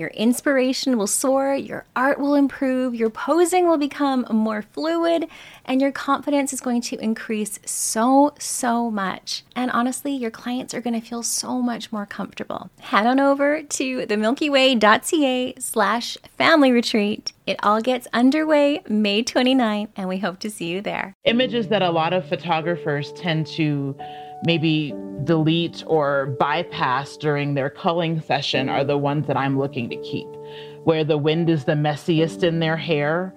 Your inspiration will soar, your art will improve, your posing will become more fluid, and your confidence is going to increase so, so much. And honestly, your clients are going to feel so much more comfortable. Head on over to themilkyway.ca slash family retreat. It all gets underway May 29th, and we hope to see you there. Images that a lot of photographers tend to maybe delete or bypass during their culling session are the ones that I'm looking to keep, where the wind is the messiest in their hair,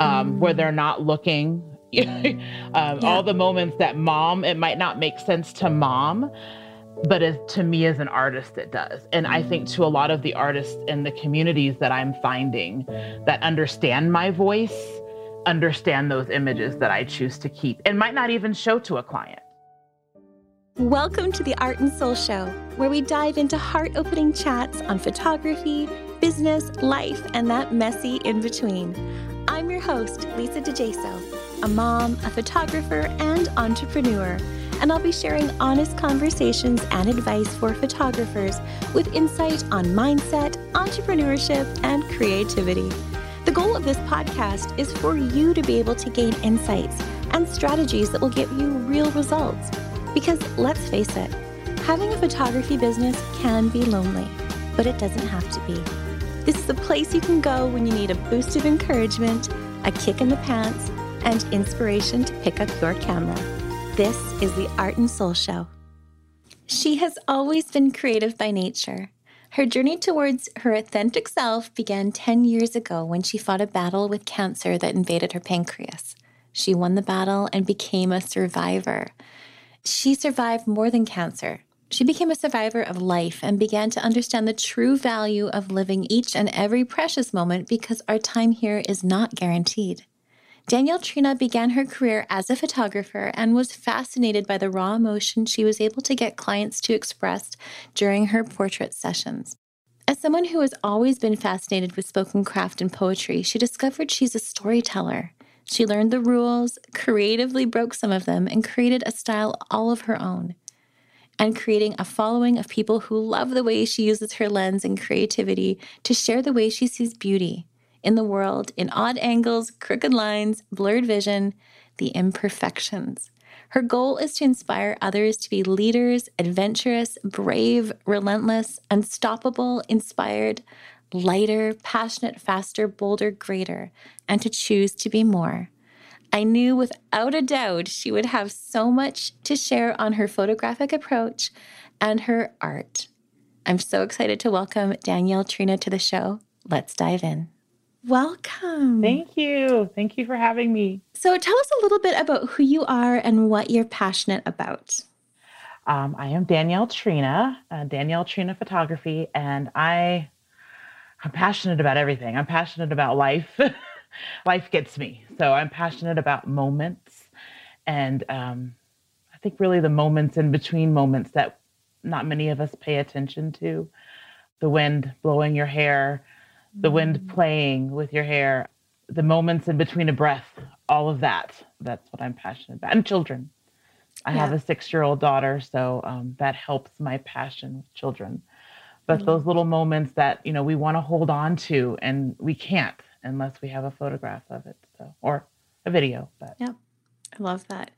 um, where they're not looking. um, yeah. All the moments that mom, it might not make sense to mom, but as, to me as an artist, it does. And I think to a lot of the artists in the communities that I'm finding that understand my voice, understand those images that I choose to keep and might not even show to a client. Welcome to the Art and Soul Show, where we dive into heart opening chats on photography, business, life, and that messy in between. I'm your host, Lisa DeJaso, a mom, a photographer, and entrepreneur, and I'll be sharing honest conversations and advice for photographers with insight on mindset, entrepreneurship, and creativity. The goal of this podcast is for you to be able to gain insights and strategies that will give you real results because let's face it, having a photography business can be lonely, but it doesn't have to be. This is the place you can go when you need a boost of encouragement, a kick in the pants, and inspiration to pick up your camera. This is the Art and Soul Show. She has always been creative by nature. Her journey towards her authentic self began 10 years ago when she fought a battle with cancer that invaded her pancreas. She won the battle and became a survivor. She survived more than cancer. She became a survivor of life and began to understand the true value of living each and every precious moment because our time here is not guaranteed. Danielle Trina began her career as a photographer and was fascinated by the raw emotion she was able to get clients to express during her portrait sessions. As someone who has always been fascinated with spoken craft and poetry, she discovered she's a storyteller. She learned the rules, creatively broke some of them, and created a style all of her own. And creating a following of people who love the way she uses her lens and creativity to share the way she sees beauty in the world in odd angles, crooked lines, blurred vision, the imperfections. Her goal is to inspire others to be leaders, adventurous, brave, relentless, unstoppable, inspired, lighter, passionate, faster, bolder, greater, and to choose to be more. I knew without a doubt she would have so much to share on her photographic approach and her art. I'm so excited to welcome Danielle Trina to the show. Let's dive in. Welcome. Thank you. Thank you for having me. So, tell us a little bit about who you are and what you're passionate about. Um, I am Danielle Trina, uh, Danielle Trina Photography, and I I'm passionate about everything. I'm passionate about life. life gets me. So I'm passionate about moments. And um, I think really the moments in between moments that not many of us pay attention to the wind blowing your hair, the wind mm. playing with your hair, the moments in between a breath, all of that. That's what I'm passionate about. And children. I yeah. have a six year old daughter, so um, that helps my passion with children but mm-hmm. those little moments that you know we want to hold on to and we can't unless we have a photograph of it so or a video but yeah i love that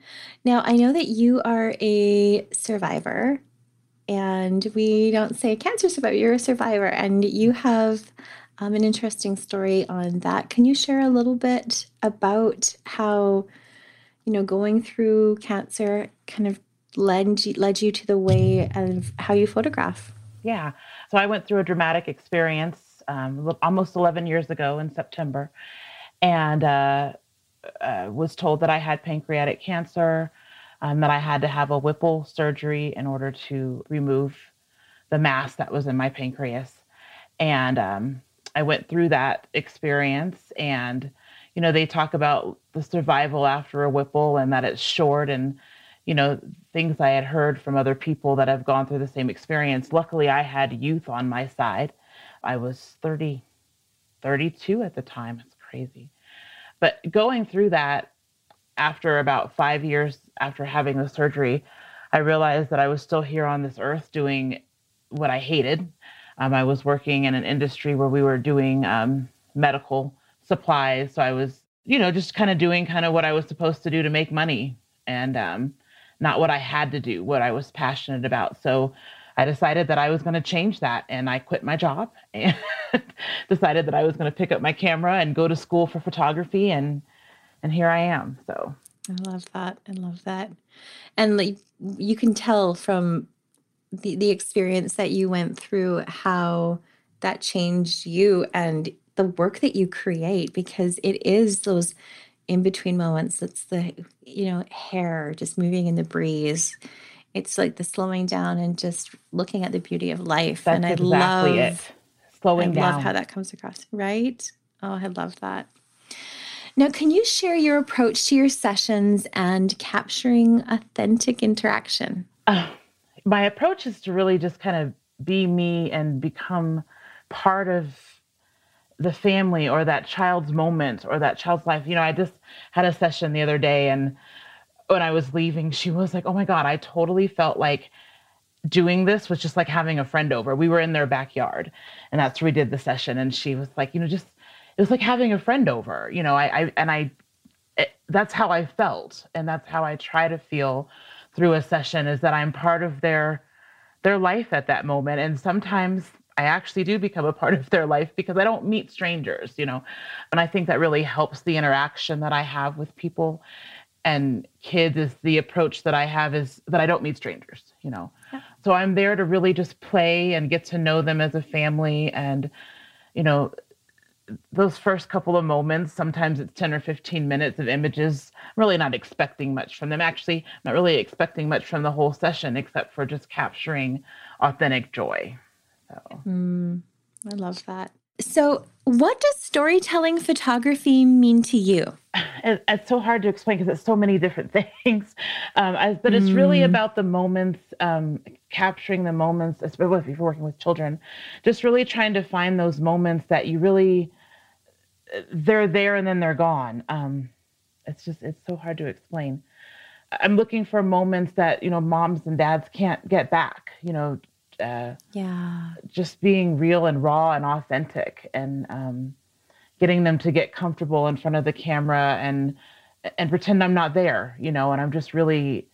now i know that you are a survivor and we don't say cancer survivor you're a survivor and you have um, an interesting story on that can you share a little bit about how you know going through cancer kind of led you, led you to the way of how you photograph yeah. So I went through a dramatic experience um, almost 11 years ago in September and uh, uh, was told that I had pancreatic cancer, um, that I had to have a Whipple surgery in order to remove the mass that was in my pancreas. And um, I went through that experience and you know they talk about the survival after a Whipple and that it's short and you know, things I had heard from other people that have gone through the same experience. Luckily, I had youth on my side. I was 30, 32 at the time. It's crazy. But going through that after about five years after having the surgery, I realized that I was still here on this earth doing what I hated. Um, I was working in an industry where we were doing um, medical supplies. So I was, you know, just kind of doing kind of what I was supposed to do to make money. And um, not what I had to do, what I was passionate about. So I decided that I was going to change that and I quit my job and decided that I was going to pick up my camera and go to school for photography and and here I am. So I love that. I love that. And like you can tell from the the experience that you went through how that changed you and the work that you create because it is those in between moments. It's the, you know, hair just moving in the breeze. It's like the slowing down and just looking at the beauty of life. That's and I exactly love it. Slowing I down. love how that comes across. Right? Oh, I love that. Now, can you share your approach to your sessions and capturing authentic interaction? Uh, my approach is to really just kind of be me and become part of the family or that child's moment or that child's life. You know, I just had a session the other day and when I was leaving, she was like, "Oh my god, I totally felt like doing this was just like having a friend over. We were in their backyard, and that's where we did the session. And she was like, you know, just it was like having a friend over. You know, I, I and I, it, that's how I felt, and that's how I try to feel through a session is that I'm part of their their life at that moment. And sometimes I actually do become a part of their life because I don't meet strangers, you know. And I think that really helps the interaction that I have with people and kids is the approach that I have is that I don't meet strangers, you know. Yeah. So I'm there to really just play and get to know them as a family and you know those first couple of moments sometimes it's 10 or 15 minutes of images I'm really not expecting much from them actually not really expecting much from the whole session except for just capturing authentic joy so mm, I love that. So, what does storytelling photography mean to you? It, it's so hard to explain because it's so many different things. Um, I, but it's mm. really about the moments, um, capturing the moments, especially if you're working with children, just really trying to find those moments that you really, they're there and then they're gone. Um, it's just, it's so hard to explain. I'm looking for moments that, you know, moms and dads can't get back, you know, uh, yeah just being real and raw and authentic and um, getting them to get comfortable in front of the camera and and pretend i'm not there you know and i'm just really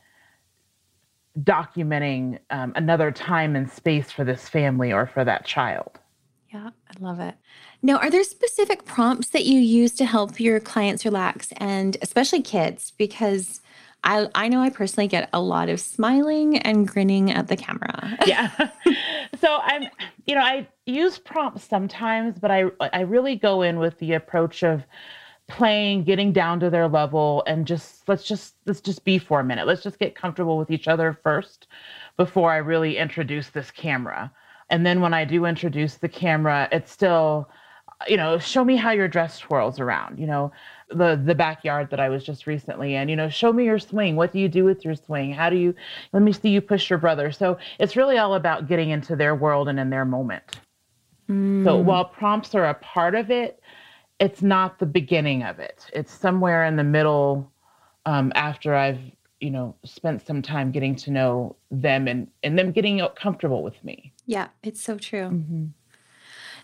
documenting um, another time and space for this family or for that child yeah i love it now are there specific prompts that you use to help your clients relax and especially kids because I, I know I personally get a lot of smiling and grinning at the camera. yeah. So I'm, you know, I use prompts sometimes, but I I really go in with the approach of playing, getting down to their level, and just let's just let's just be for a minute. Let's just get comfortable with each other first before I really introduce this camera. And then when I do introduce the camera, it's still you know, show me how your dress twirls around, you know, the the backyard that I was just recently in, you know, show me your swing. What do you do with your swing? How do you let me see you push your brother? So it's really all about getting into their world and in their moment. Mm. So while prompts are a part of it, it's not the beginning of it. It's somewhere in the middle um, after I've you know, spent some time getting to know them and and them getting comfortable with me. Yeah, it's so true. Mm-hmm.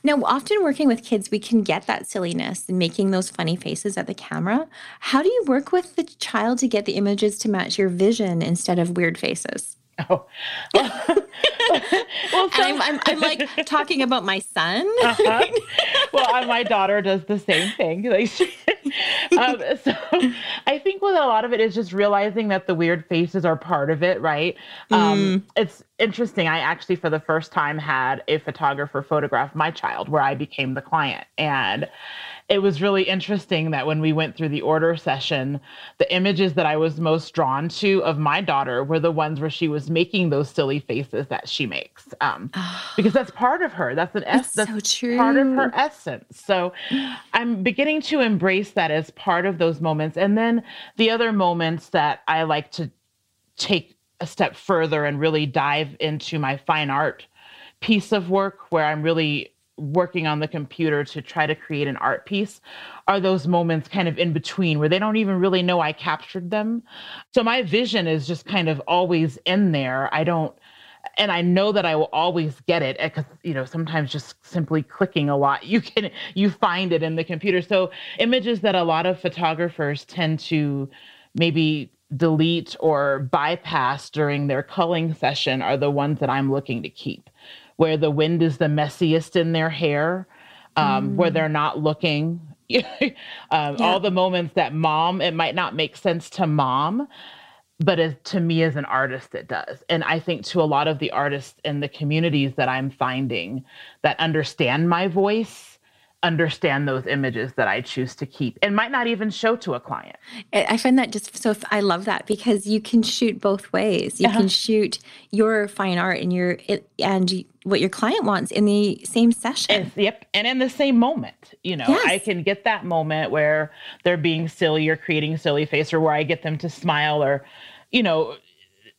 Now, often working with kids, we can get that silliness and making those funny faces at the camera. How do you work with the child to get the images to match your vision instead of weird faces? Oh, well, so, I'm, I'm, I'm, like talking about my son. uh-huh. Well, my daughter does the same thing. Like she, um, so I think with a lot of it is just realizing that the weird faces are part of it, right? Um, mm. Um, it's interesting. I actually, for the first time, had a photographer photograph my child where I became the client. And it was really interesting that when we went through the order session, the images that I was most drawn to of my daughter were the ones where she was making those silly faces that she makes. Um, because that's part of her. That's an essence. That's so part of her essence. So I'm beginning to embrace that as part of those moments. And then the other moments that I like to take a step further and really dive into my fine art piece of work where I'm really working on the computer to try to create an art piece are those moments kind of in between where they don't even really know I captured them. So my vision is just kind of always in there. I don't and I know that I will always get it eh, because you know sometimes just simply clicking a lot you can you find it in the computer. So images that a lot of photographers tend to maybe delete or bypass during their culling session are the ones that I'm looking to keep where the wind is the messiest in their hair, um, mm. where they're not looking. um, yeah. All the moments that mom, it might not make sense to mom, but as, to me as an artist, it does. And I think to a lot of the artists in the communities that I'm finding that understand my voice understand those images that I choose to keep and might not even show to a client. I find that just so I love that because you can shoot both ways. You uh-huh. can shoot your fine art and your and what your client wants in the same session. And, yep, and in the same moment. You know, yes. I can get that moment where they're being silly or creating a silly face or where I get them to smile or you know,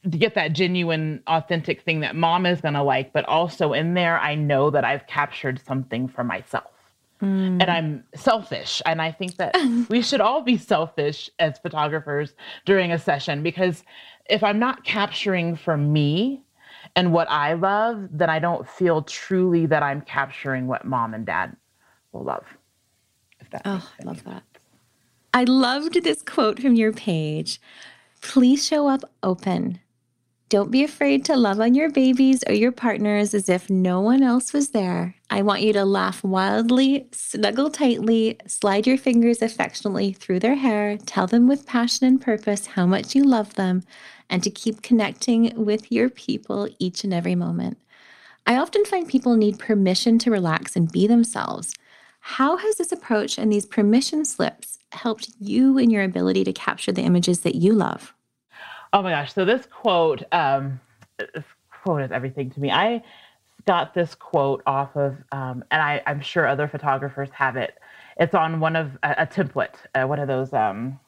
to get that genuine, authentic thing that mom is going to like, but also in there, I know that I've captured something for myself. Mm. And I'm selfish. And I think that we should all be selfish as photographers during a session because if I'm not capturing for me and what I love, then I don't feel truly that I'm capturing what mom and dad will love. If that oh, I love that. I loved this quote from your page. Please show up open. Don't be afraid to love on your babies or your partners as if no one else was there. I want you to laugh wildly, snuggle tightly, slide your fingers affectionately through their hair, tell them with passion and purpose how much you love them, and to keep connecting with your people each and every moment. I often find people need permission to relax and be themselves. How has this approach and these permission slips helped you in your ability to capture the images that you love? Oh my gosh. So this quote, um, this quote is everything to me. I got this quote off of, um, and I, I'm sure other photographers have it. It's on one of a, a template, uh, one of those um,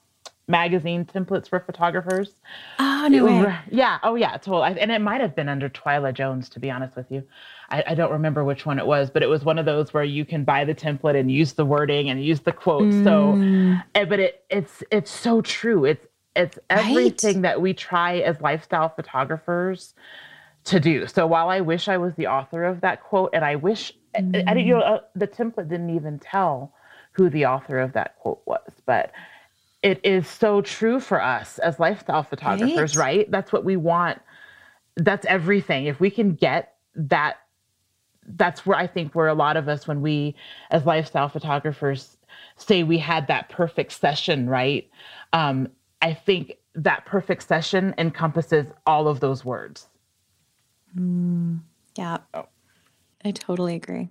magazine templates for photographers. Oh no way! Yeah. Oh yeah. Totally. And it might have been under Twyla Jones, to be honest with you. I, I, don't remember which one it was, but it was one of those where you can buy the template and use the wording and use the quote. Mm. So, eh, but it it's it's so true. It's it's everything right. that we try as lifestyle photographers to do. So while I wish I was the author of that quote, and I wish mm. I, you know uh, the template didn't even tell who the author of that quote was, but it is so true for us as lifestyle photographers, right? right? That's what we want. That's everything. If we can get that, that's where I think where a lot of us, when we as lifestyle photographers say we had that perfect session, right? Um, I think that perfect session encompasses all of those words. Mm, yeah. Oh. I totally agree.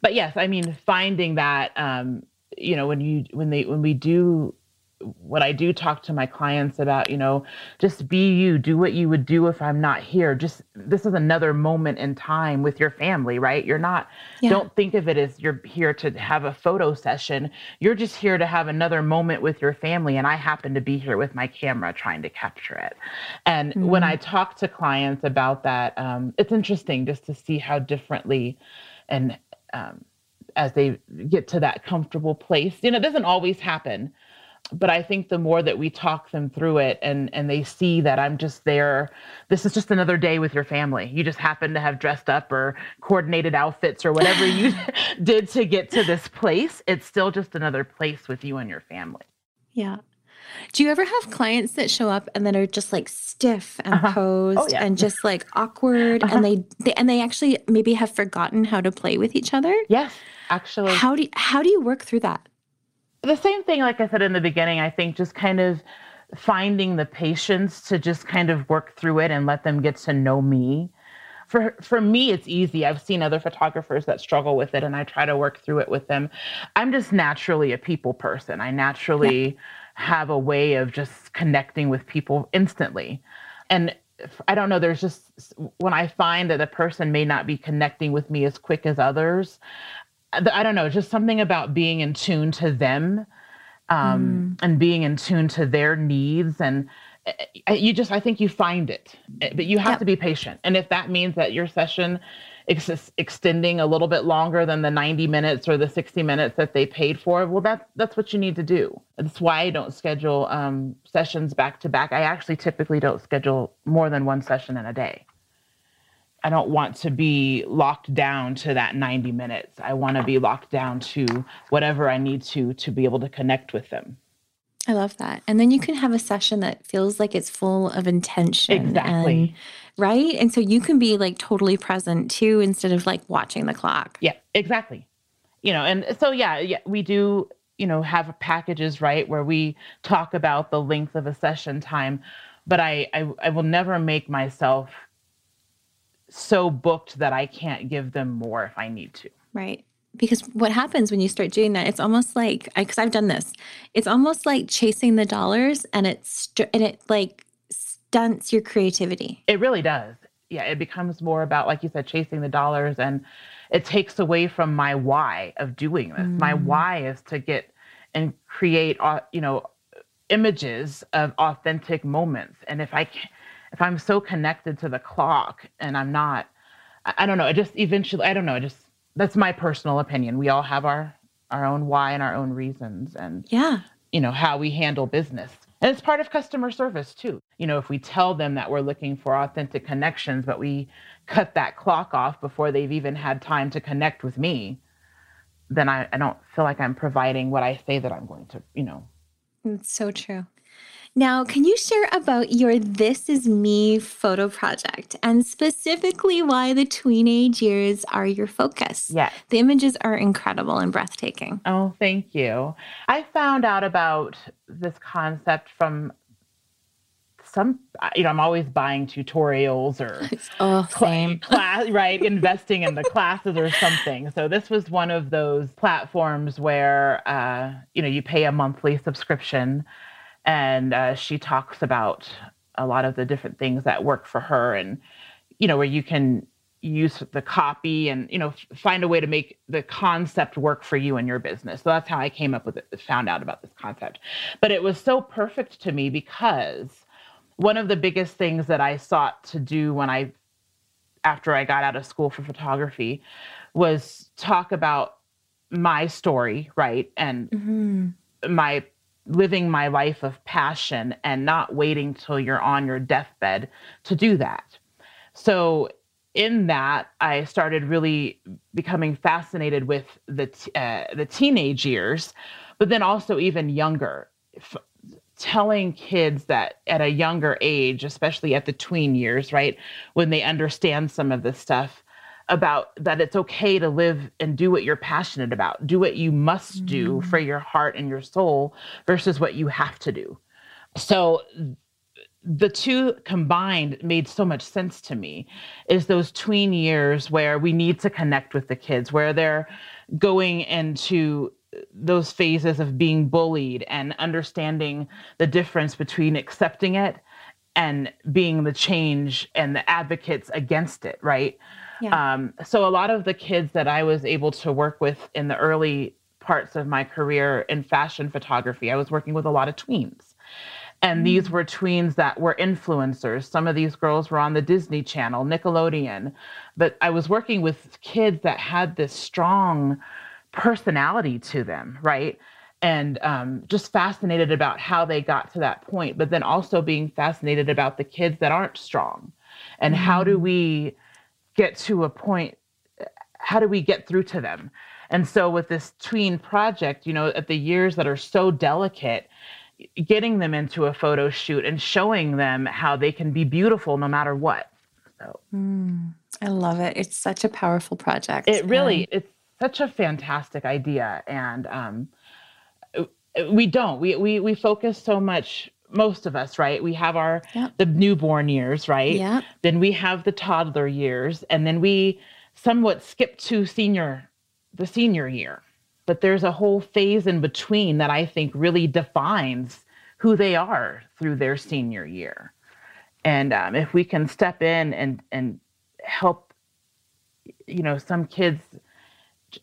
But yes, I mean, finding that, um, you know, when you, when they, when we do what I do talk to my clients about, you know, just be you, do what you would do if I'm not here. Just this is another moment in time with your family, right? You're not, yeah. don't think of it as you're here to have a photo session. You're just here to have another moment with your family. And I happen to be here with my camera trying to capture it. And mm-hmm. when I talk to clients about that, um, it's interesting just to see how differently and, um, as they get to that comfortable place, you know, it doesn't always happen but I think the more that we talk them through it and and they see that I'm just there, this is just another day with your family. You just happen to have dressed up or coordinated outfits or whatever you did to get to this place. It's still just another place with you and your family. Yeah. Do you ever have clients that show up and then are just like stiff and uh-huh. Oh, posed oh, yeah. and just like awkward uh-huh. and they, they and they actually maybe have forgotten how to play with each other? Yes, actually. How do you, how do you work through that? The same thing, like I said in the beginning, I think just kind of finding the patience to just kind of work through it and let them get to know me. For for me, it's easy. I've seen other photographers that struggle with it, and I try to work through it with them. I'm just naturally a people person. I naturally have a way of just connecting with people instantly, and I don't know. There's just when I find that a person may not be connecting with me as quick as others, I don't know, just something about being in tune to them um, mm. and being in tune to their needs. And eh, eh, you just, I think you find it, eh, but you have yep. to be patient. And if that means that your session is extending a little bit longer than the 90 minutes or the 60 minutes that they paid for, well, that's, that's what you need to do. That's why I don't schedule um, sessions back to back. I actually typically don't schedule more than one session in a day. I don't want to be locked down to that 90 minutes. I want to be locked down to whatever I need to to be able to connect with them. I love that. And then you can have a session that feels like it's full of intention. Exactly. And, right? And so you can be like totally present too instead of like watching the clock. Yeah, exactly. You know, and so yeah, yeah, we do, you know, have packages, right, where we talk about the length of a session time, but I I, I will never make myself so booked that I can't give them more if I need to. Right. Because what happens when you start doing that, it's almost like, because I've done this, it's almost like chasing the dollars and it's, and it like stunts your creativity. It really does. Yeah. It becomes more about, like you said, chasing the dollars and it takes away from my why of doing this. Mm. My why is to get and create, you know, images of authentic moments. And if I can if I'm so connected to the clock and I'm not, I, I don't know, it just eventually, I don't know, it just, that's my personal opinion. We all have our, our own why and our own reasons and, yeah, you know, how we handle business. And it's part of customer service too. You know, if we tell them that we're looking for authentic connections, but we cut that clock off before they've even had time to connect with me, then I, I don't feel like I'm providing what I say that I'm going to, you know. It's so true. Now, can you share about your This Is Me photo project and specifically why the teenage years are your focus? Yeah. The images are incredible and breathtaking. Oh, thank you. I found out about this concept from some you know i'm always buying tutorials or oh, same. class right investing in the classes or something so this was one of those platforms where uh, you know you pay a monthly subscription and uh, she talks about a lot of the different things that work for her and you know where you can use the copy and you know find a way to make the concept work for you and your business so that's how i came up with it found out about this concept but it was so perfect to me because one of the biggest things that i sought to do when i after i got out of school for photography was talk about my story right and mm-hmm. my living my life of passion and not waiting till you're on your deathbed to do that. So in that, I started really becoming fascinated with the uh, the teenage years, but then also even younger. F- telling kids that at a younger age, especially at the tween years, right, when they understand some of this stuff, about that it's okay to live and do what you're passionate about, do what you must do mm. for your heart and your soul versus what you have to do. So the two combined made so much sense to me is those tween years where we need to connect with the kids where they're going into those phases of being bullied and understanding the difference between accepting it and being the change and the advocates against it right yeah. Um, so a lot of the kids that I was able to work with in the early parts of my career in fashion photography, I was working with a lot of tweens. And mm. these were tweens that were influencers. Some of these girls were on the Disney Channel, Nickelodeon. But I was working with kids that had this strong personality to them, right? and um, just fascinated about how they got to that point, but then also being fascinated about the kids that aren't strong and how do mm. we get to a point, how do we get through to them? And so with this tween project, you know, at the years that are so delicate, getting them into a photo shoot and showing them how they can be beautiful no matter what. So mm, I love it. It's such a powerful project. It really, and... it's such a fantastic idea. And um, we don't, we, we, we focus so much most of us, right? We have our yep. the newborn years, right? Yeah. Then we have the toddler years, and then we somewhat skip to senior, the senior year but there's a whole phase in between that I think really defines who they are through their senior year. And um, if we can step in and and help, you know, some kids,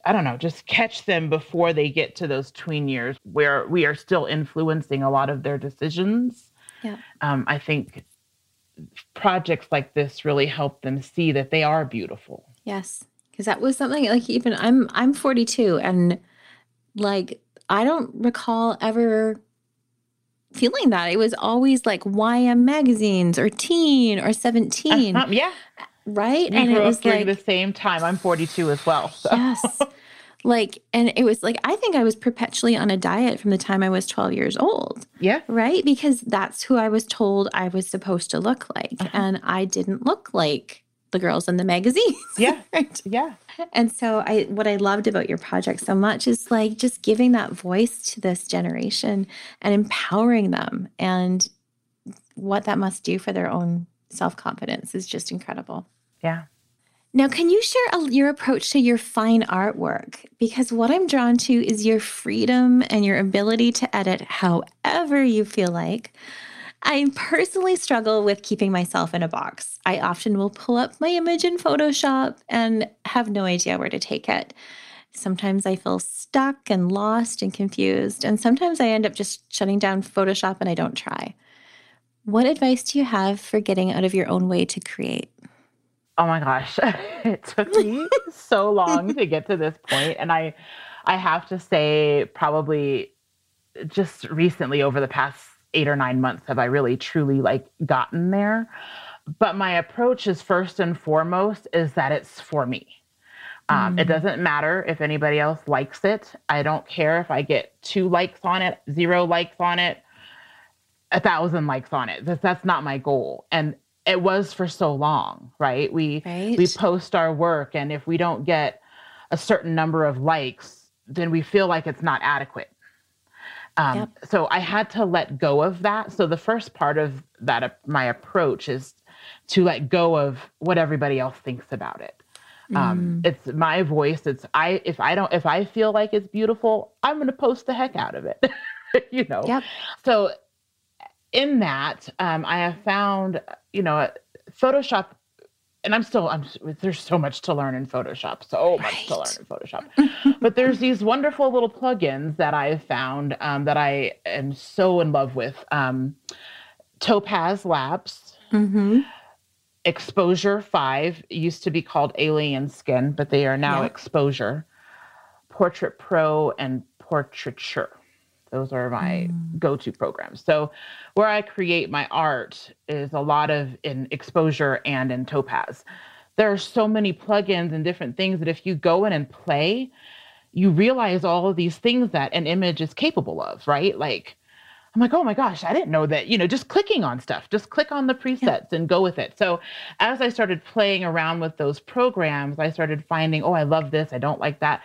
I don't know, just catch them before they get to those tween years where we are still influencing a lot of their decisions. Yeah. Um, I think projects like this really help them see that they are beautiful. Yes, because that was something like even I'm I'm 42 and like I don't recall ever feeling that. It was always like YM magazines or teen or 17. Uh, yeah. Right? We and it was during like, the same time. I'm 42 as well. So. Yes. like and it was like I think I was perpetually on a diet from the time I was 12 years old. Yeah. Right? Because that's who I was told I was supposed to look like uh-huh. and I didn't look like the girls in the magazines. Yeah. right? Yeah. And so I what I loved about your project so much is like just giving that voice to this generation and empowering them and what that must do for their own self-confidence is just incredible. Yeah. Now, can you share a, your approach to your fine artwork? Because what I'm drawn to is your freedom and your ability to edit however you feel like I personally struggle with keeping myself in a box. I often will pull up my image in Photoshop and have no idea where to take it. Sometimes I feel stuck and lost and confused, and sometimes I end up just shutting down Photoshop and I don't try. What advice do you have for getting out of your own way to create? Oh my gosh, it took me so long to get to this point and I I have to say probably just recently over the past eight or nine months have I really truly like gotten there. But my approach is first and foremost is that it's for me. Um, mm. It doesn't matter if anybody else likes it. I don't care if I get two likes on it, zero likes on it, a thousand likes on it. That's, that's not my goal. And it was for so long, right? We right. we post our work, and if we don't get a certain number of likes, then we feel like it's not adequate. Um, yep. So I had to let go of that. So the first part of that, uh, my approach is to let go of what everybody else thinks about it. Um, mm. It's my voice. It's I. If I don't, if I feel like it's beautiful, I'm going to post the heck out of it. you know. Yep. So in that, um, I have found, you know, Photoshop and I'm still I'm there's so much to learn in Photoshop, so much to learn in Photoshop. but there's these wonderful little plugins that I have found um, that I am so in love with. Um, Topaz Labs, mm-hmm. Exposure Five used to be called Alien Skin, but they are now Exposure, Portrait Pro, and Portraiture. Those are my mm. go-to programs. So where I create my art is a lot of in exposure and in Topaz. There are so many plugins and different things that if you go in and play, you realize all of these things that an image is capable of, right? Like I'm like, oh my gosh, I didn't know that, you know, just clicking on stuff, just click on the presets yeah. and go with it. So as I started playing around with those programs, I started finding, oh, I love this, I don't like that.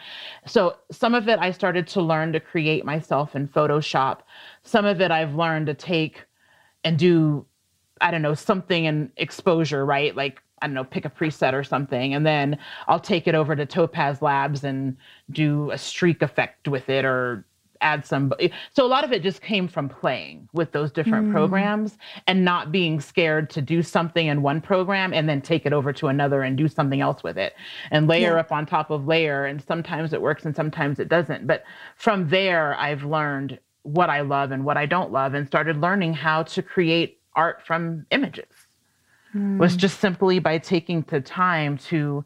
So some of it I started to learn to create myself in Photoshop. Some of it I've learned to take and do, I don't know, something in exposure, right? Like I don't know, pick a preset or something, and then I'll take it over to Topaz Labs and do a streak effect with it or add some so a lot of it just came from playing with those different mm. programs and not being scared to do something in one program and then take it over to another and do something else with it and layer yeah. up on top of layer and sometimes it works and sometimes it doesn't but from there i've learned what i love and what i don't love and started learning how to create art from images mm. was just simply by taking the time to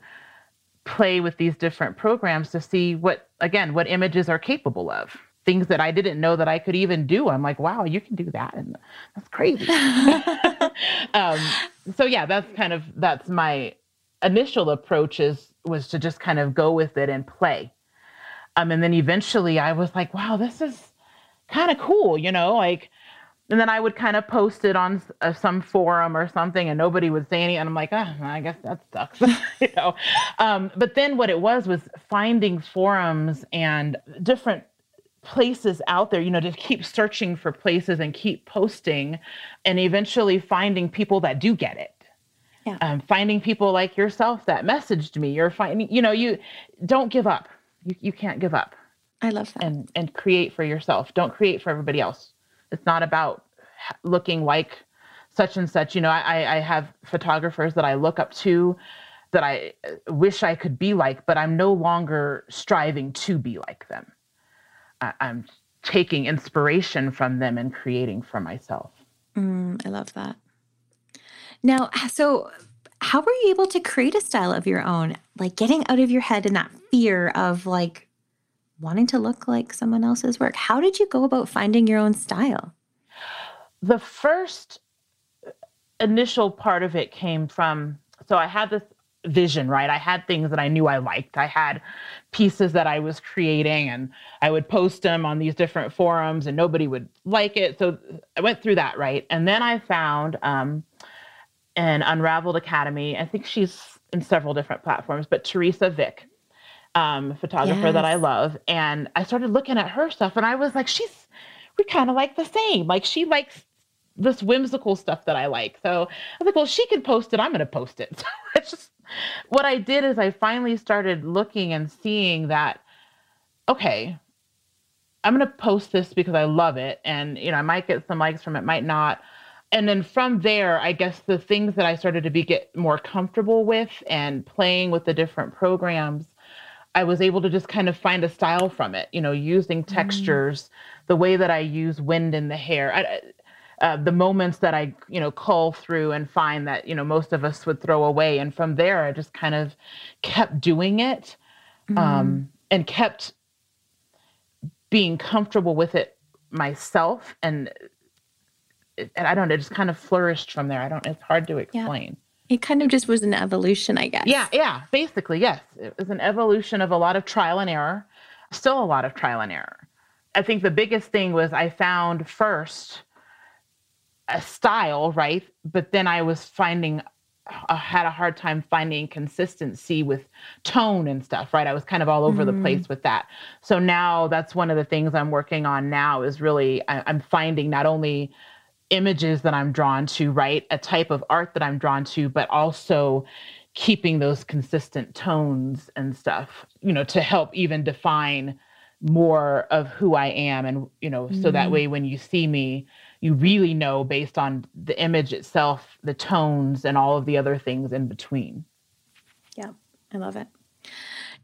play with these different programs to see what again what images are capable of things that I didn't know that I could even do. I'm like, wow, you can do that, and that's crazy. um, so yeah, that's kind of that's my initial approach is was to just kind of go with it and play. Um, and then eventually I was like, wow, this is kind of cool, you know, like and then I would kind of post it on uh, some forum or something, and nobody would say anything. And I'm like, oh, I guess that sucks, you know. Um, but then what it was was finding forums and different places out there, you know, to keep searching for places and keep posting, and eventually finding people that do get it. Yeah. Um, finding people like yourself that messaged me. You're finding, you know, you don't give up. You you can't give up. I love that. And and create for yourself. Don't create for everybody else it's not about looking like such and such. You know, I, I have photographers that I look up to that I wish I could be like, but I'm no longer striving to be like them. I, am taking inspiration from them and creating for myself. Mm, I love that. Now, so how were you able to create a style of your own? Like getting out of your head and that fear of like wanting to look like someone else's work. How did you go about finding your own style? The first initial part of it came from so I had this vision, right? I had things that I knew I liked. I had pieces that I was creating and I would post them on these different forums and nobody would like it. So I went through that, right? And then I found um, an Unraveled Academy. I think she's in several different platforms, but Teresa Vick um, photographer yes. that I love. And I started looking at her stuff and I was like, she's, we kind of like the same. Like she likes this whimsical stuff that I like. So I was like, well, she can post it. I'm going to post it. So it's just what I did is I finally started looking and seeing that, okay, I'm going to post this because I love it. And, you know, I might get some likes from it, might not. And then from there, I guess the things that I started to be get more comfortable with and playing with the different programs I was able to just kind of find a style from it, you know, using mm. textures, mm. the way that I use wind in the hair. I, uh, the moments that I, you know, cull through and find that, you know, most of us would throw away. And from there, I just kind of kept doing it mm. um, and kept being comfortable with it myself. And, and I don't know, it just kind of flourished from there. I don't, it's hard to explain. It kind of just was an evolution, I guess. Yeah, yeah, basically, yes. It was an evolution of a lot of trial and error, still a lot of trial and error. I think the biggest thing was I found first a style, right? But then I was finding, I had a hard time finding consistency with tone and stuff, right? I was kind of all over mm. the place with that. So now that's one of the things I'm working on now is really, I, I'm finding not only images that I'm drawn to, right? A type of art that I'm drawn to, but also keeping those consistent tones and stuff, you know, to help even define more of who I am. And, you know, mm-hmm. so that mm-hmm. way when you see me, you really know based on the image itself, the tones, and all of the other things in between. Yeah, I love it.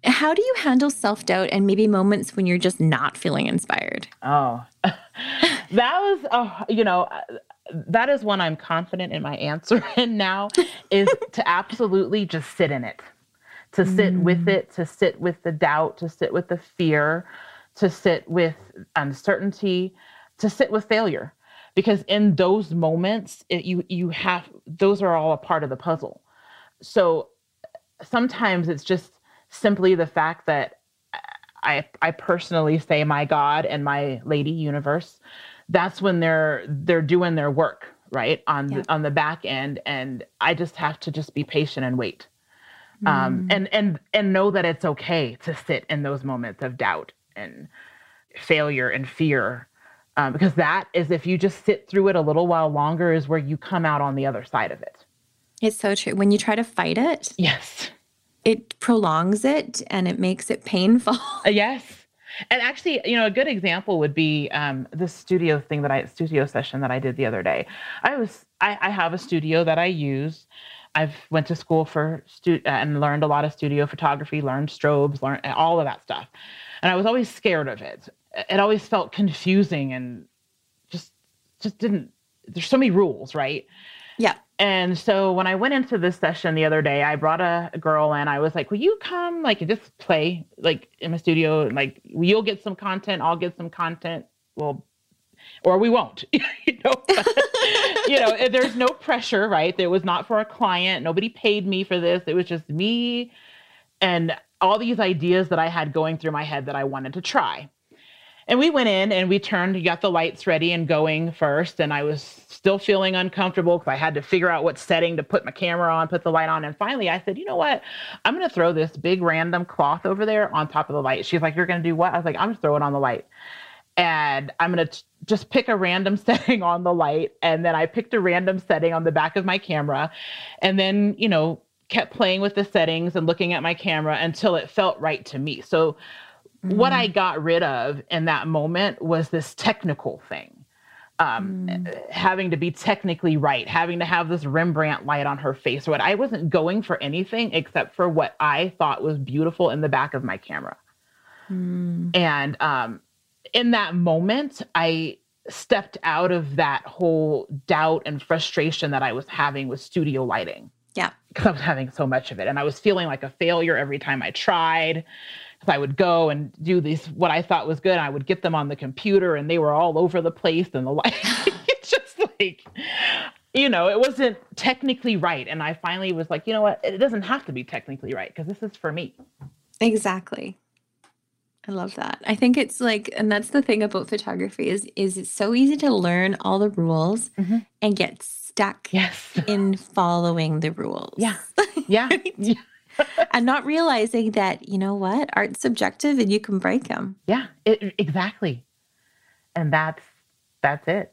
How do you handle self doubt and maybe moments when you're just not feeling inspired? Oh, that was, oh, you know, that is one I'm confident in my answer in now is to absolutely just sit in it, to sit mm. with it, to sit with the doubt, to sit with the fear, to sit with uncertainty, to sit with failure. Because in those moments, it, you you have those are all a part of the puzzle. So sometimes it's just simply the fact that I I personally say my God and my Lady Universe, that's when they're they're doing their work right on yeah. the, on the back end, and I just have to just be patient and wait, mm. um, and and and know that it's okay to sit in those moments of doubt and failure and fear, um, because that is if you just sit through it a little while longer is where you come out on the other side of it. It's so true. When you try to fight it, yes it prolongs it and it makes it painful. Uh, yes. And actually, you know, a good example would be um, the studio thing that I studio session that I did the other day. I was I, I have a studio that I use. I've went to school for stu- uh, and learned a lot of studio photography, learned strobes, learned all of that stuff. And I was always scared of it. It always felt confusing and just just didn't. There's so many rules, right? Yeah And so when I went into this session the other day, I brought a, a girl and I was like, Will you come like just play like in my studio? Like you'll get some content, I'll get some content. Well, or we won't. you know, you know, there's no pressure, right? It was not for a client. Nobody paid me for this. It was just me and all these ideas that I had going through my head that I wanted to try. And we went in and we turned, got the lights ready and going first. And I was still feeling uncomfortable because I had to figure out what setting to put my camera on, put the light on. And finally, I said, you know what? I'm going to throw this big random cloth over there on top of the light. She's like, you're going to do what? I was like, I'm just throwing it on the light. And I'm going to just pick a random setting on the light. And then I picked a random setting on the back of my camera. And then, you know, kept playing with the settings and looking at my camera until it felt right to me. So, mm-hmm. what I got rid of in that moment was this technical thing. Um, mm. having to be technically right, having to have this Rembrandt light on her face. What I wasn't going for anything except for what I thought was beautiful in the back of my camera. Mm. And um, in that moment, I stepped out of that whole doubt and frustration that I was having with studio lighting. Yeah. Because I was having so much of it. And I was feeling like a failure every time I tried. I would go and do these, what I thought was good. I would get them on the computer and they were all over the place and the like it's just like, you know, it wasn't technically right. And I finally was like, you know what? It doesn't have to be technically right because this is for me. Exactly. I love that. I think it's like, and that's the thing about photography is is it's so easy to learn all the rules mm-hmm. and get stuck yes. in following the rules. Yeah. Yeah. yeah. and not realizing that, you know what, art's subjective and you can break them. Yeah, it, exactly. And that's that's it.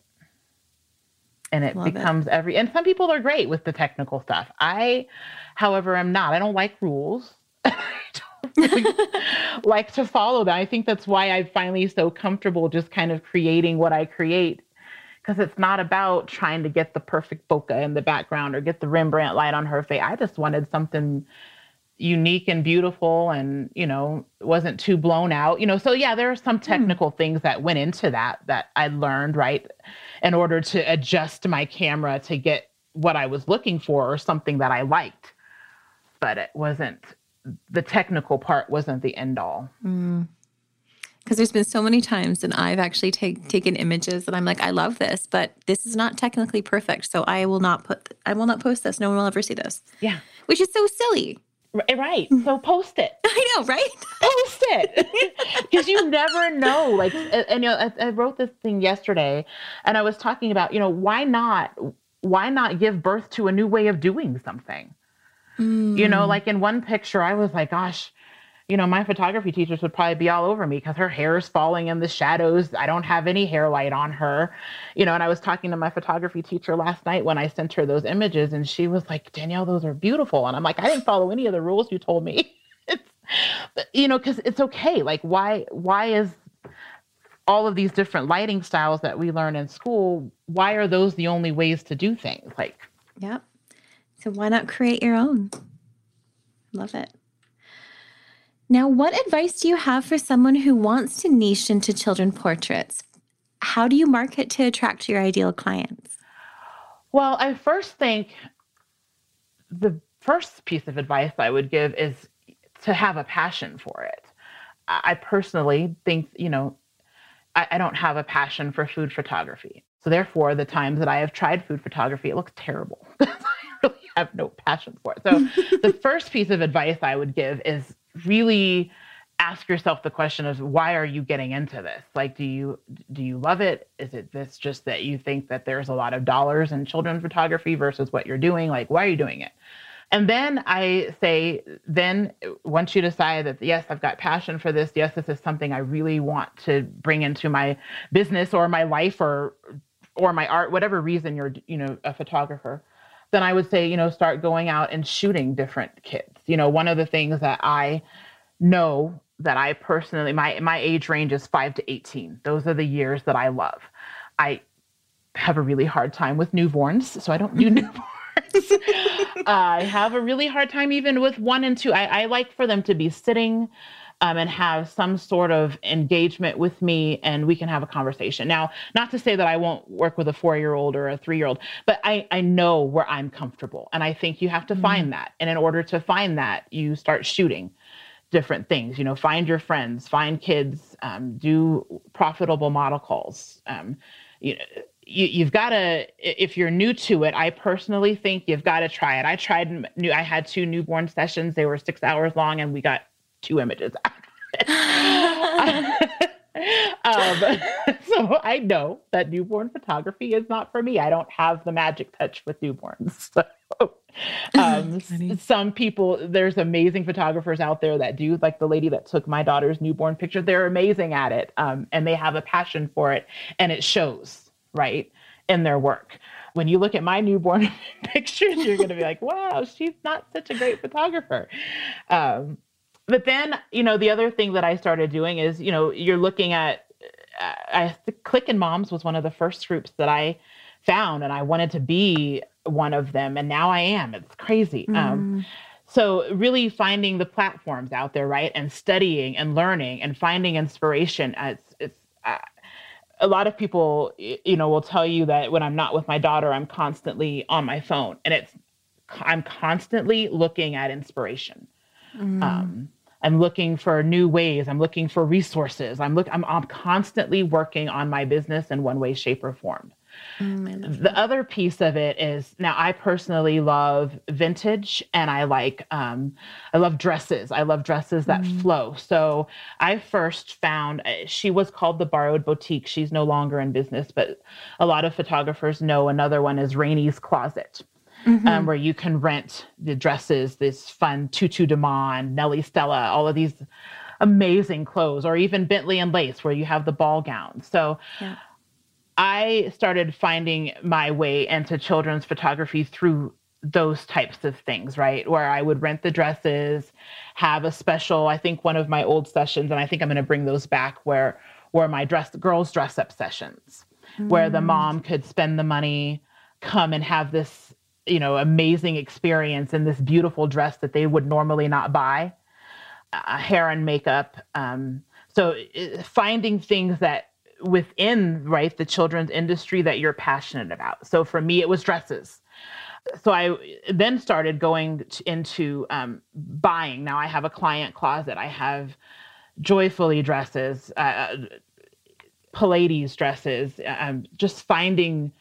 And it Love becomes it. every and some people are great with the technical stuff. I, however, am not. I don't like rules. really like to follow that. I think that's why I'm finally so comfortable just kind of creating what I create because it's not about trying to get the perfect bokeh in the background or get the Rembrandt light on her face. I just wanted something unique and beautiful and, you know, wasn't too blown out. You know, so yeah, there are some hmm. technical mm. things that went into that that I learned, right? In order to adjust my camera to get what I was looking for or something that I liked. But it wasn't the technical part wasn't the end all. Mm because there's been so many times and I've actually take, taken images and I'm like, I love this, but this is not technically perfect. So I will not put, I will not post this. No one will ever see this. Yeah. Which is so silly. Right. So post it. I know, right? Post it. Because you never know. Like, and you know, I, I wrote this thing yesterday and I was talking about, you know, why not, why not give birth to a new way of doing something? Mm. You know, mm. like in one picture, I was like, gosh, you know, my photography teachers would probably be all over me because her hair is falling in the shadows. I don't have any hair light on her, you know. And I was talking to my photography teacher last night when I sent her those images, and she was like, Danielle, those are beautiful. And I'm like, I didn't follow any of the rules you told me. it's, you know, because it's okay. Like, why, why is all of these different lighting styles that we learn in school, why are those the only ways to do things? Like, yep. So why not create your own? Love it. Now, what advice do you have for someone who wants to niche into children portraits? How do you market to attract your ideal clients? Well, I first think the first piece of advice I would give is to have a passion for it. I personally think, you know, I, I don't have a passion for food photography. So, therefore, the times that I have tried food photography, it looks terrible. I really have no passion for it. So, the first piece of advice I would give is really ask yourself the question of why are you getting into this? Like do you do you love it? Is it this just that you think that there's a lot of dollars in children's photography versus what you're doing? Like why are you doing it? And then i say then once you decide that yes i've got passion for this yes this is something i really want to bring into my business or my life or or my art whatever reason you're you know a photographer then I would say, you know, start going out and shooting different kids. You know, one of the things that I know that I personally my my age range is 5 to 18. Those are the years that I love. I have a really hard time with newborns, so I don't do newborns. I have a really hard time even with one and two. I, I like for them to be sitting um, and have some sort of engagement with me and we can have a conversation. Now, not to say that I won't work with a four year old or a three year old, but I, I know where I'm comfortable. And I think you have to mm-hmm. find that. And in order to find that, you start shooting different things. You know, find your friends, find kids, um, do profitable model calls. Um, you know, you, have got to if you're new to it i personally think you've got to try it i tried new i had two newborn sessions they were six hours long and we got two images. Um, so i know that newborn photography is not for me. I don't have the magic touch with newborns. So um, some people there's amazing photographers out there that do like the lady that took my daughter's newborn picture. They're amazing at it um, and they have a passion for it and it shows right, in their work. When you look at my newborn pictures, you're going to be like, wow, she's not such a great photographer. Um, but then, you know, the other thing that I started doing is, you know, you're looking at, uh, I Clickin' Moms was one of the first groups that I found, and I wanted to be one of them, and now I am. It's crazy. Mm. Um, so really finding the platforms out there, right, and studying and learning and finding inspiration. It's, it's uh, a lot of people you know will tell you that when i'm not with my daughter i'm constantly on my phone and it's i'm constantly looking at inspiration mm. um, i'm looking for new ways i'm looking for resources i'm look I'm, I'm constantly working on my business in one way shape or form Mm, the other piece of it is now I personally love vintage and I like um, I love dresses. I love dresses that mm. flow. So I first found uh, she was called the Borrowed Boutique. She's no longer in business, but a lot of photographers know another one is Rainey's Closet. Mm-hmm. Um, where you can rent the dresses, this fun Tutu du Monde, Nellie Stella, all of these amazing clothes, or even Bentley and Lace, where you have the ball gowns. So yeah. I started finding my way into children's photography through those types of things, right? Where I would rent the dresses, have a special, I think one of my old sessions, and I think I'm going to bring those back where where my dress girls dress up sessions, mm. where the mm. mom could spend the money, come and have this, you know, amazing experience in this beautiful dress that they would normally not buy, uh, hair and makeup. Um, so finding things that within right the children's industry that you're passionate about. So for me it was dresses. So i then started going into um, buying. Now i have a client closet. I have Joyfolie dresses uh, uh Pallades dresses um, just finding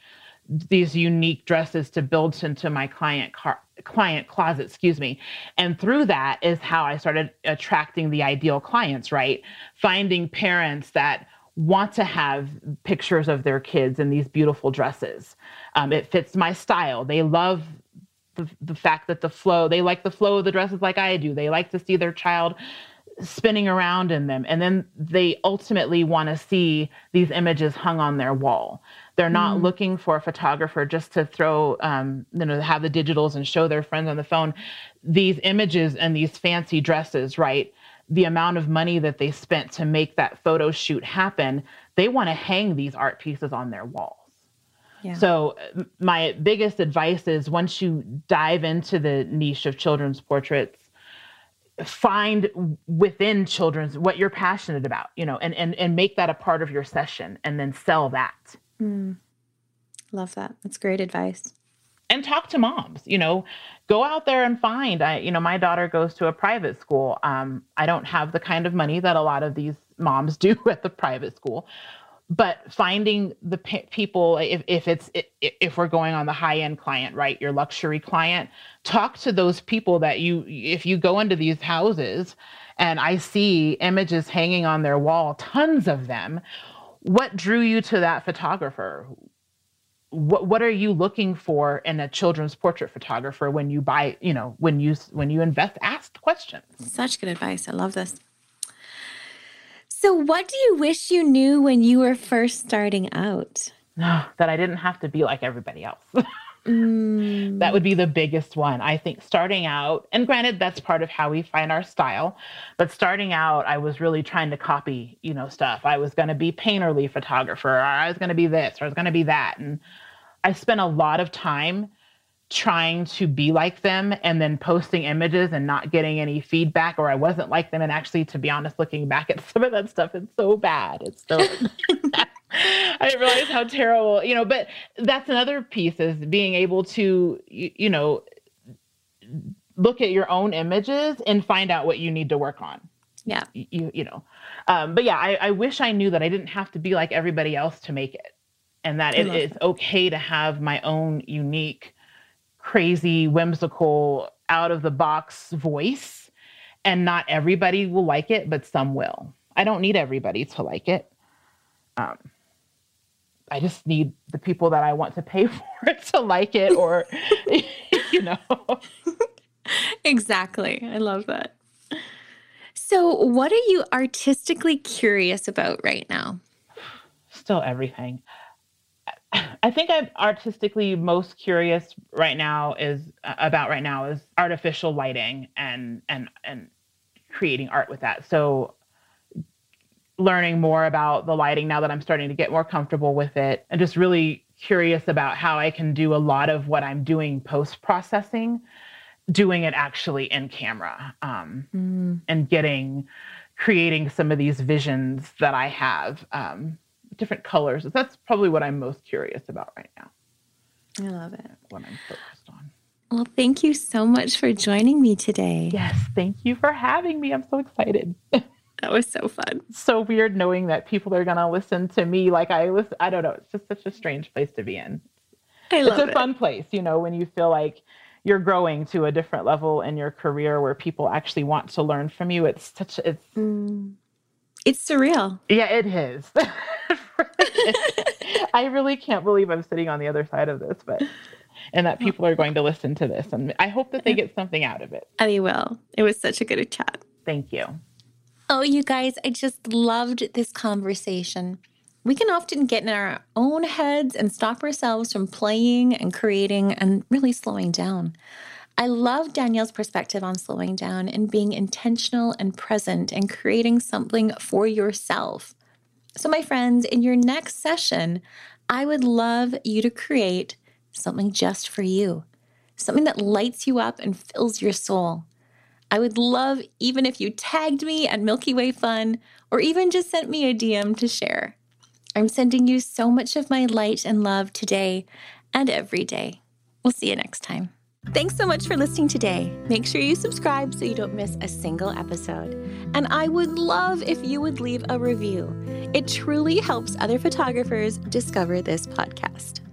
these unique dresses to build into my client car- client closet excuse me and through that is how i started attracting the ideal clients right finding parents that want to have pictures of their kids in these beautiful dresses. Um, it fits my style. They love the, the fact that the flow, they like the flow of the dresses like I do. They like to see their child spinning around in them. And then they ultimately want to see these images hung on their wall. They're not mm. looking for a photographer just to throw, um, you know, have the digitals and show their friends on the phone. These images and these fancy dresses, right? the amount of money that they spent to make that photo shoot happen, they want to hang these art pieces on their walls. Yeah. So, my biggest advice is once you dive into the niche of children's portraits, find within children's what you're passionate about, you know, and and and make that a part of your session and then sell that. Mm. Love that. That's great advice. And talk to moms, you know, go out there and find i you know my daughter goes to a private school um, i don't have the kind of money that a lot of these moms do at the private school but finding the p- people if, if it's if we're going on the high end client right your luxury client talk to those people that you if you go into these houses and i see images hanging on their wall tons of them what drew you to that photographer? What what are you looking for in a children's portrait photographer when you buy you know when you when you invest ask questions? Such good advice. I love this. So what do you wish you knew when you were first starting out? That i didn't have to be like everybody else that would be the biggest one. I think starting out and granted that's part of how we find our style but starting out i was really trying to copy you know stuff. I was going to be painterly photographer or i was going to be this or i was going to be that and I spent a lot of time trying to be like them and then posting images and not getting any feedback or I wasn't like them and actually to be honest looking back at some of that stuff it's so bad. It's so I didn't realize how terrible you know but that's another piece is being able to you, you know look at your own images and find out what you need to work on yeah you you know um, but yeah I, I wish I knew that I didn't have to be like everybody else to make it and that it is okay to have my own unique crazy, whimsical, out of the box voice. And not everybody will like it, but some will. I don't need everybody to like it. Um, I just need the people that I want to pay for it to like it, or, you know. exactly. I love that. So, what are you artistically curious about right now? Still everything. I think I'm artistically most curious right now is uh, about right now is artificial lighting and and and creating art with that. So learning more about the lighting now that I'm starting to get more comfortable with it and just really curious about how I can do a lot of what I'm doing post processing, doing it actually in camera um, mm. and getting creating some of these visions that I have. Um, different colors. That's probably what I'm most curious about right now. I love it. What I'm focused on. Well, thank you so much for joining me today. Yes, thank you for having me. I'm so excited. That was so fun. so weird knowing that people are going to listen to me like I listen. I don't know. It's just such a strange place to be in. I love it's a it. fun place, you know, when you feel like you're growing to a different level in your career where people actually want to learn from you. It's such it's mm. it's surreal. Yeah, it is. I really can't believe I'm sitting on the other side of this, but and that people are going to listen to this. And I hope that they get something out of it. And they will. It was such a good chat. Thank you. Oh, you guys, I just loved this conversation. We can often get in our own heads and stop ourselves from playing and creating and really slowing down. I love Danielle's perspective on slowing down and being intentional and present and creating something for yourself. So, my friends, in your next session, I would love you to create something just for you, something that lights you up and fills your soul. I would love even if you tagged me at Milky Way Fun or even just sent me a DM to share. I'm sending you so much of my light and love today and every day. We'll see you next time. Thanks so much for listening today. Make sure you subscribe so you don't miss a single episode. And I would love if you would leave a review. It truly helps other photographers discover this podcast.